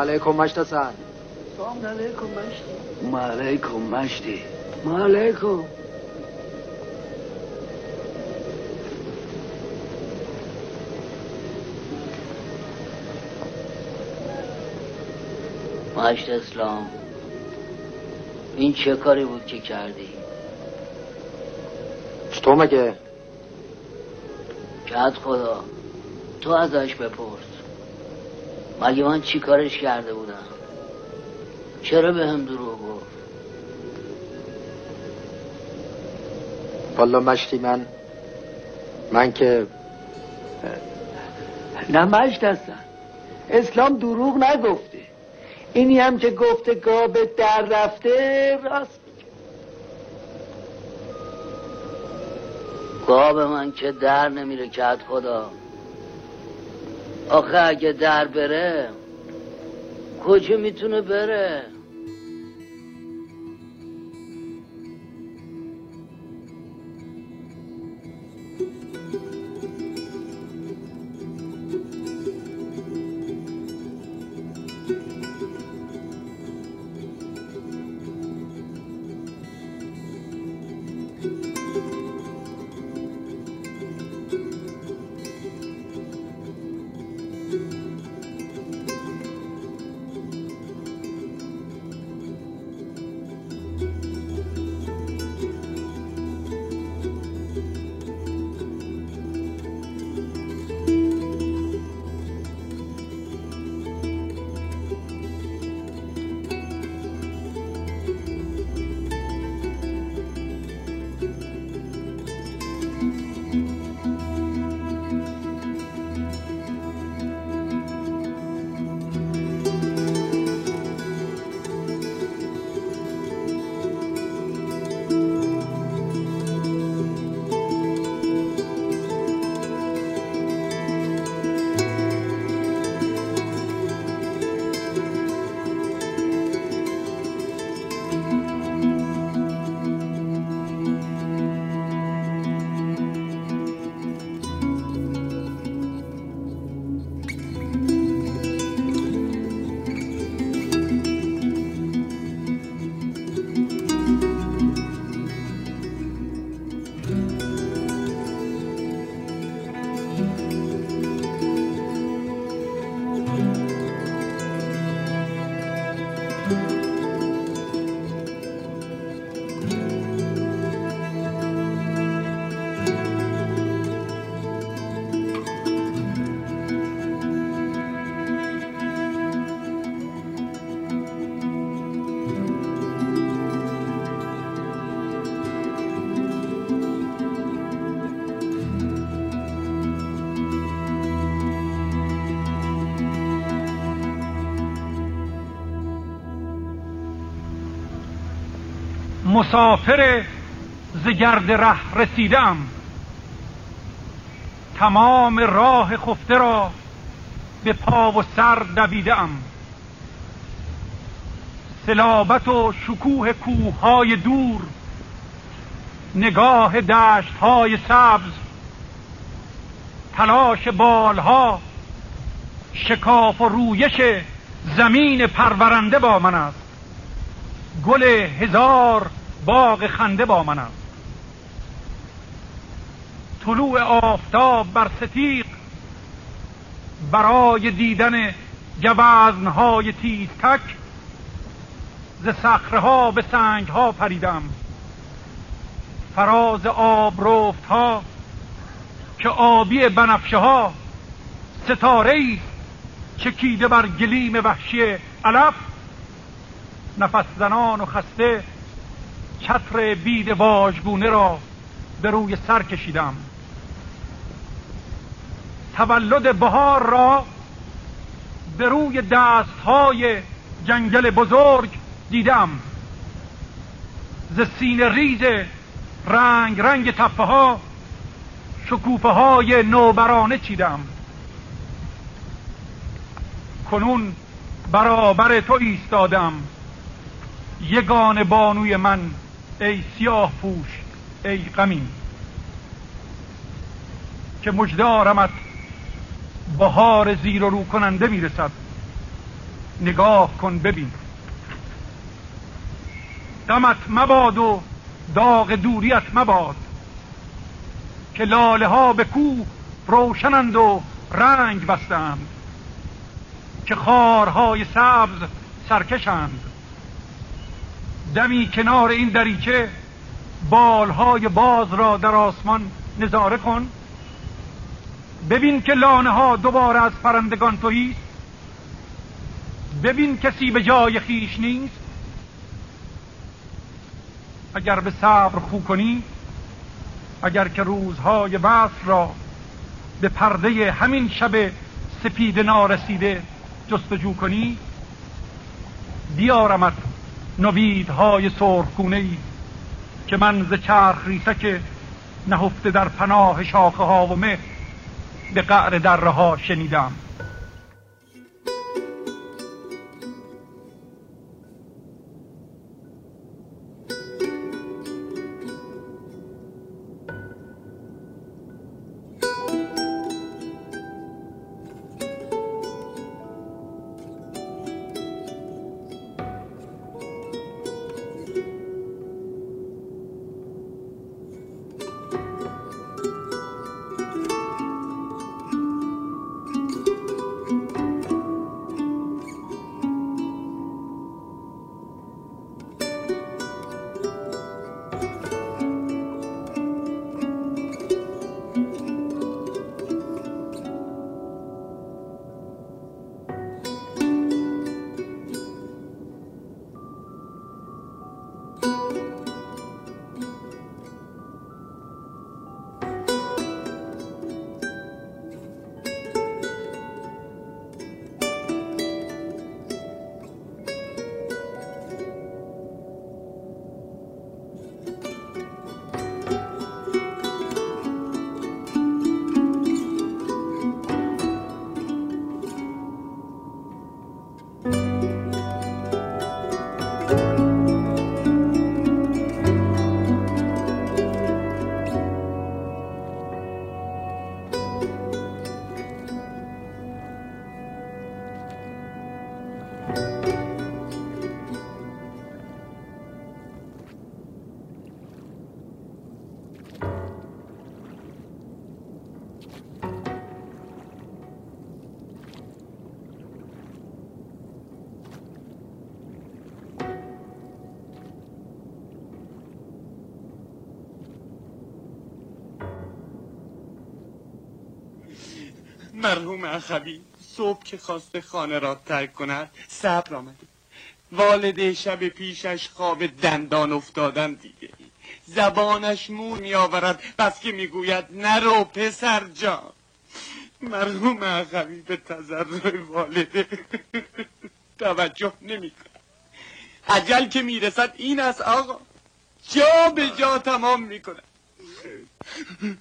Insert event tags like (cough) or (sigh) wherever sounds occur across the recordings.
علیکم مشت سر سلام علیکم مشتی علیکم مشتی علیکم مشت اسلام این چه کاری بود که کردی؟ چطور مگه؟ کت خدا تو ازش بپرس. مگه من چی کارش کرده بودم؟ چرا به هم دروغ گفت؟ والا مشتی من من که نه مشت هستن اسلام دروغ نگفته. اینی هم که گفته گاب در رفته راست گاب من که در نمیره کت خدا. آخه اگه در بره کجا می‌تونه بره؟ مسافر زگرد ره رسیدم. تمام راه خفته را به پا و سر دویدم. سلابت و شکوه کوههای دور نگاه دشتهای سبز تلاش بالها شکاف و رویش زمین پرورنده با من است. گل هزار باغ خنده با من است طلوع آفتاب بر ستیق برای دیدن گوزنهای تیزتک ز ها به ها پریدم. فراز آب روفت ها که آبی بنفشه ها ستاره چکیده بر گلیم وحشی علف. نفس زنان و خسته چتر بید واژگونه را به روی سر کشیدم. تولد بهار را به روی دستهای جنگل بزرگ دیدم. ز سینه ریز رنگ رنگ تپه ها شکوفه های نوبرانه چیدم. کنون برابر تو ایستادم. یگان بانوی من ای سیاه پوش ای غمین که مجدارمت بهار زیر و رو کننده می‌رسد. نگاه کن ببین. دمت مباد و داغ دوریت مباد که لاله ها به کوه روشنند و رنگ بستند که خارهای سبز سرکشند. دمی کنار این دریچه بالهای باز را در آسمان نظاره کن. ببین که لانه ها دوباره از پرندگان تویست ببین کسی به جای خیش نیست. اگر به صبر خو کنی اگر که روزهای وصل را به پرده همین شب سپید نارسیده جستجو کنی بیارمت نویدهای سرخگونه ای که من ز چرخ ریسک نهفته در پناه شاخه ها و مه به قعر دره ها شنیدم. مرحوم اخوی صبح که خواسته خانه را ترک کند صبر آمده والده شب پیشش خواب دندان افتادن دیده زبانش مور می آورد بس که می‌گوید نرو پسر جان. مرحوم اخوی به تذرع والده (laughs) توجه نمی کند عجل که می‌رسد این است آقا جا به جا تمام می کند (laughs)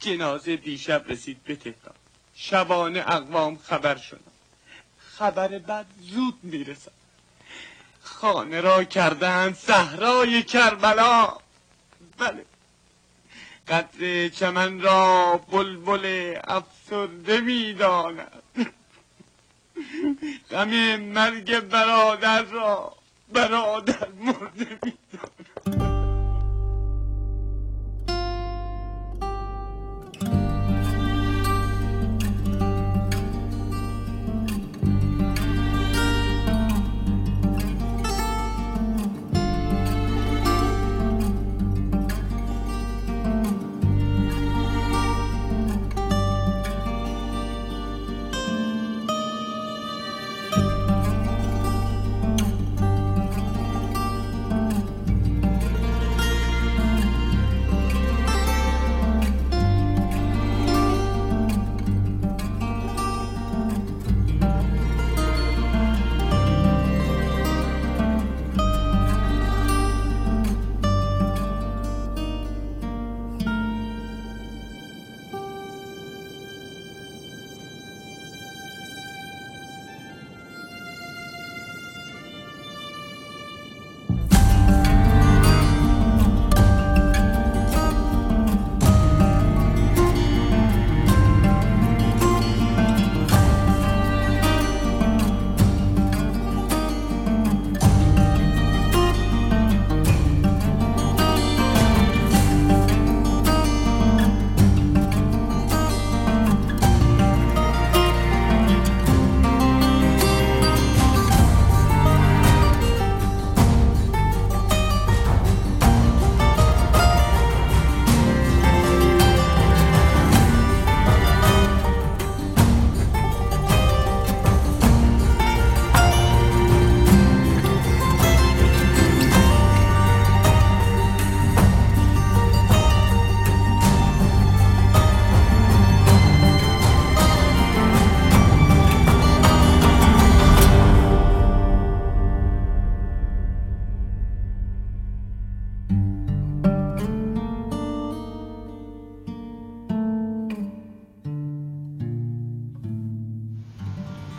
جنازه دیشب رسید به تهران. شبانه اقوام خبر شدن. خبر بد زود می‌رسد. خانه را کردن صحرای کربلا. بله. قدر چمن را بلبل افسرده می‌داند. غم مرگ برادر را برادر مرده می‌داند.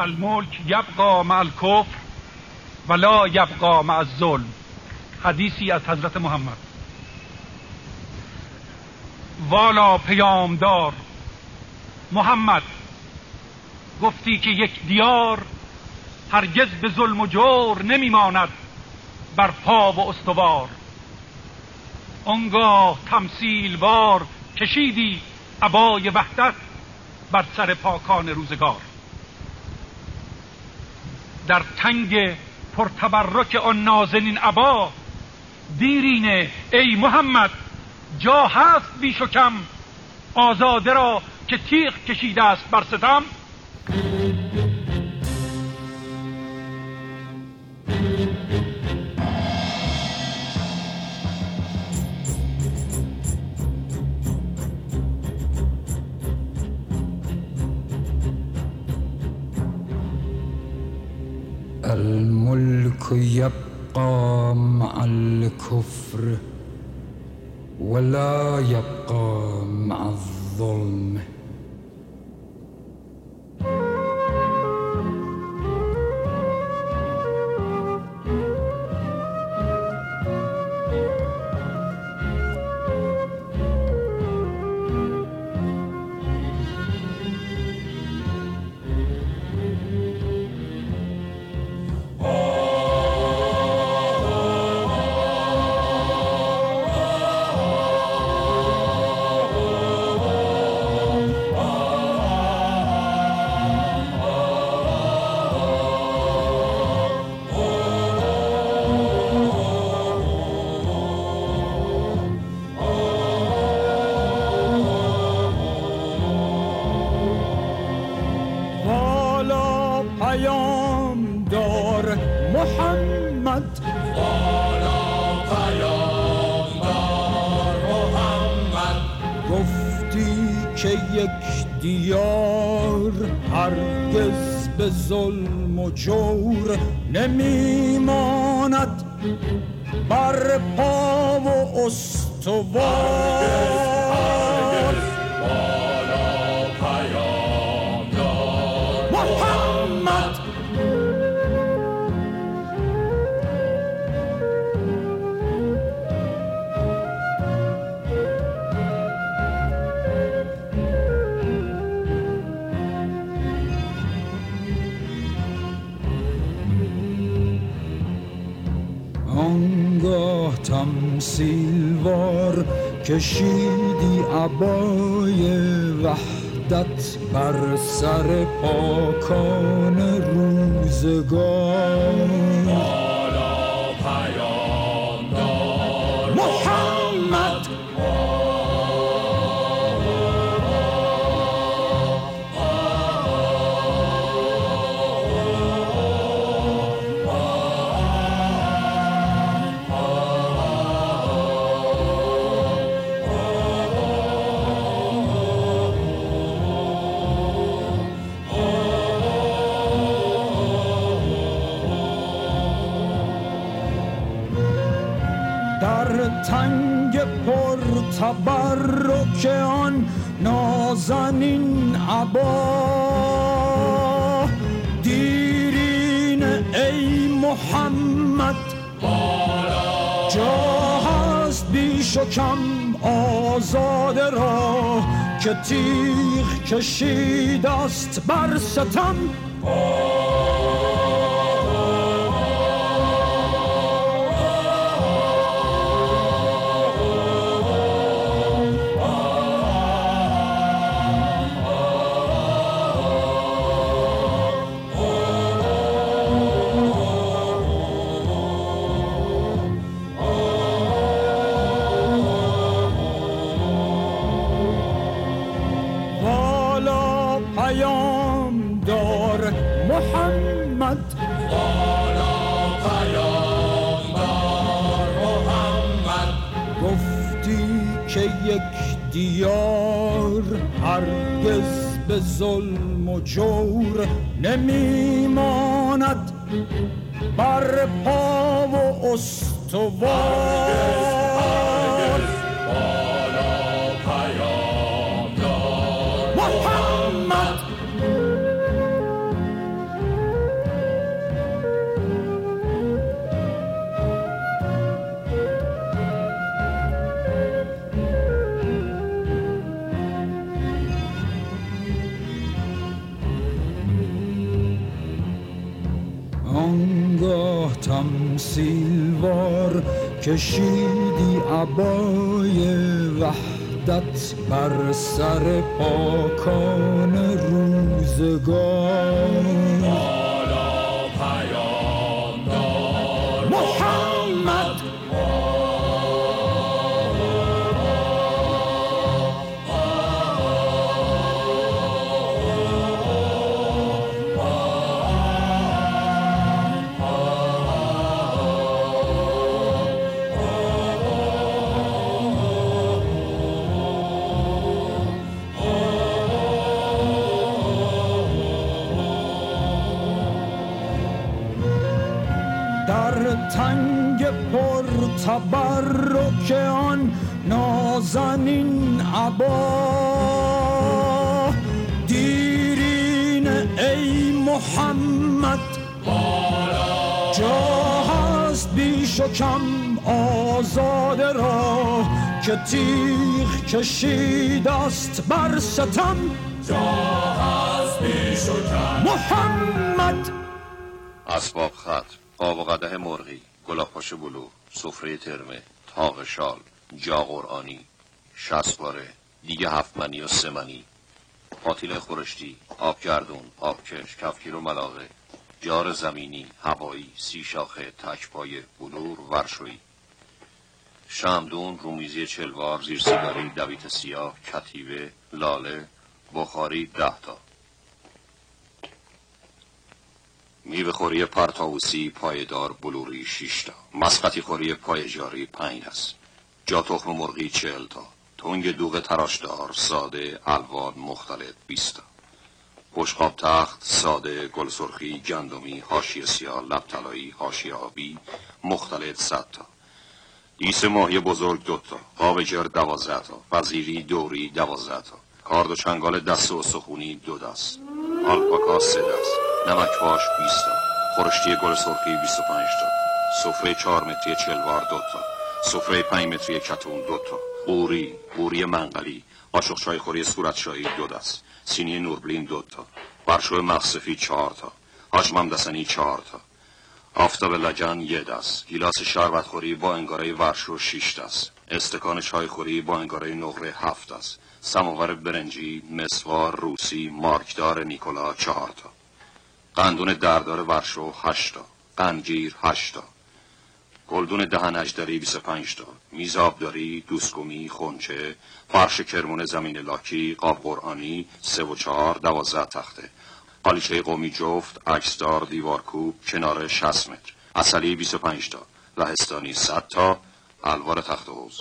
الملک یبقا مع الکفر ولا یبقا مع الظلم. حدیثی از حضرت محمد. والا پیامدار. محمد گفتی که یک دیار هرگز به ظلم و جور نمیماند بر پا و استوار. آنگاه تمثیل بار کشیدی عبای وحدت بر سر پاکان روزگار. در تنگ پرتبرک آن نازنین عبا دیرینه ای محمد جا هست بیش و کم. آزاده را که تیغ کشیده است بر ستم. الكفر ولا يبقى مع الظلم. ظلم و جور نمیماند. بر پا و استوار. کشیدی عبای وحدت بر سر پاکان روزگار. در تنگ پر تبرک آن نازنین عبا دیرین ای محمد جا هست بیش و کم آزاده را که تیغ کشید است بر ستم. ظلم و جور نمیماند. بر پا و استوار. کشیدی عبای وحدت بر سر پاکان روزگار. تنگ پر تبرک آن نازنین عبا دیرین ای محمد جا هست بیش و کم آزاده را که تیغ کشید است بر ستم. جا هست بیش و کم. محمد! اسباب خط آب و قده مرغی گلاپاش بلو سفره ترمه تاق شال جا قرآنی شسباره دیگه هفتمنی و سمنی پاتیل خورشتی آبگردون آبکش کفگیر و ملاقه جار زمینی هوایی سی شاخه تکپای بلور ورشویی شمدون رومیزی چلوار زیر سیگاری دویت سیاه کتیبه لاله بخاری ده تا. میوه خوری پرتاوسی پایدار بلوری شیشتا. مسقطی خوری پای جاری پنج است. جا تخم مرغی چهل تا. تنگ دوغ تراشدار ساده الوان مختلف بیستا. پشقاب تخت ساده گل سرخی گندمی هاشی سیاه لب طلایی هاشی آبی مختلف صد تا. دیس ماهی بزرگ دوتا قاب جر دوازده تا. وزیری دوری دوازده تا. کارد و چنگال دست و سخونی دو دست. آلپاکا سه دست. نمکواش 20 تا خورشتی گل سرخی 25 تا. سفره 4 متری چلوار دو تا. سفره 5 متری کتون دو تا. قوری قوری منقلی. قاشق چای خوری صورت شایی دو دست. سینی نوربلین دو تا. برشو مخصفی 4 تا. حاجمم دسنی 4 تا. آفتاب لجن یه دست. گیلاس شربت خوری با انگاره ورشو 6 دست. استکان چای خوری با انگاره نقره 7 است سماور برنجی مسوار روسی مارکدار نیکولا 4 تا. قندون دردار ورشو هشتا قنجیر هشتا گلدون دهن اجدری 25 تا. میز آبداری دوسکومی خونچه فرش کرمون زمین لاکی قاب قرآنی سه و چهار دوازده تخته. قالیچه قومی جفت عکسدار دیوارکوب کنار 60 متر. اصلی 25 تا. لهستانی 100 تا. الوار تخت حوز.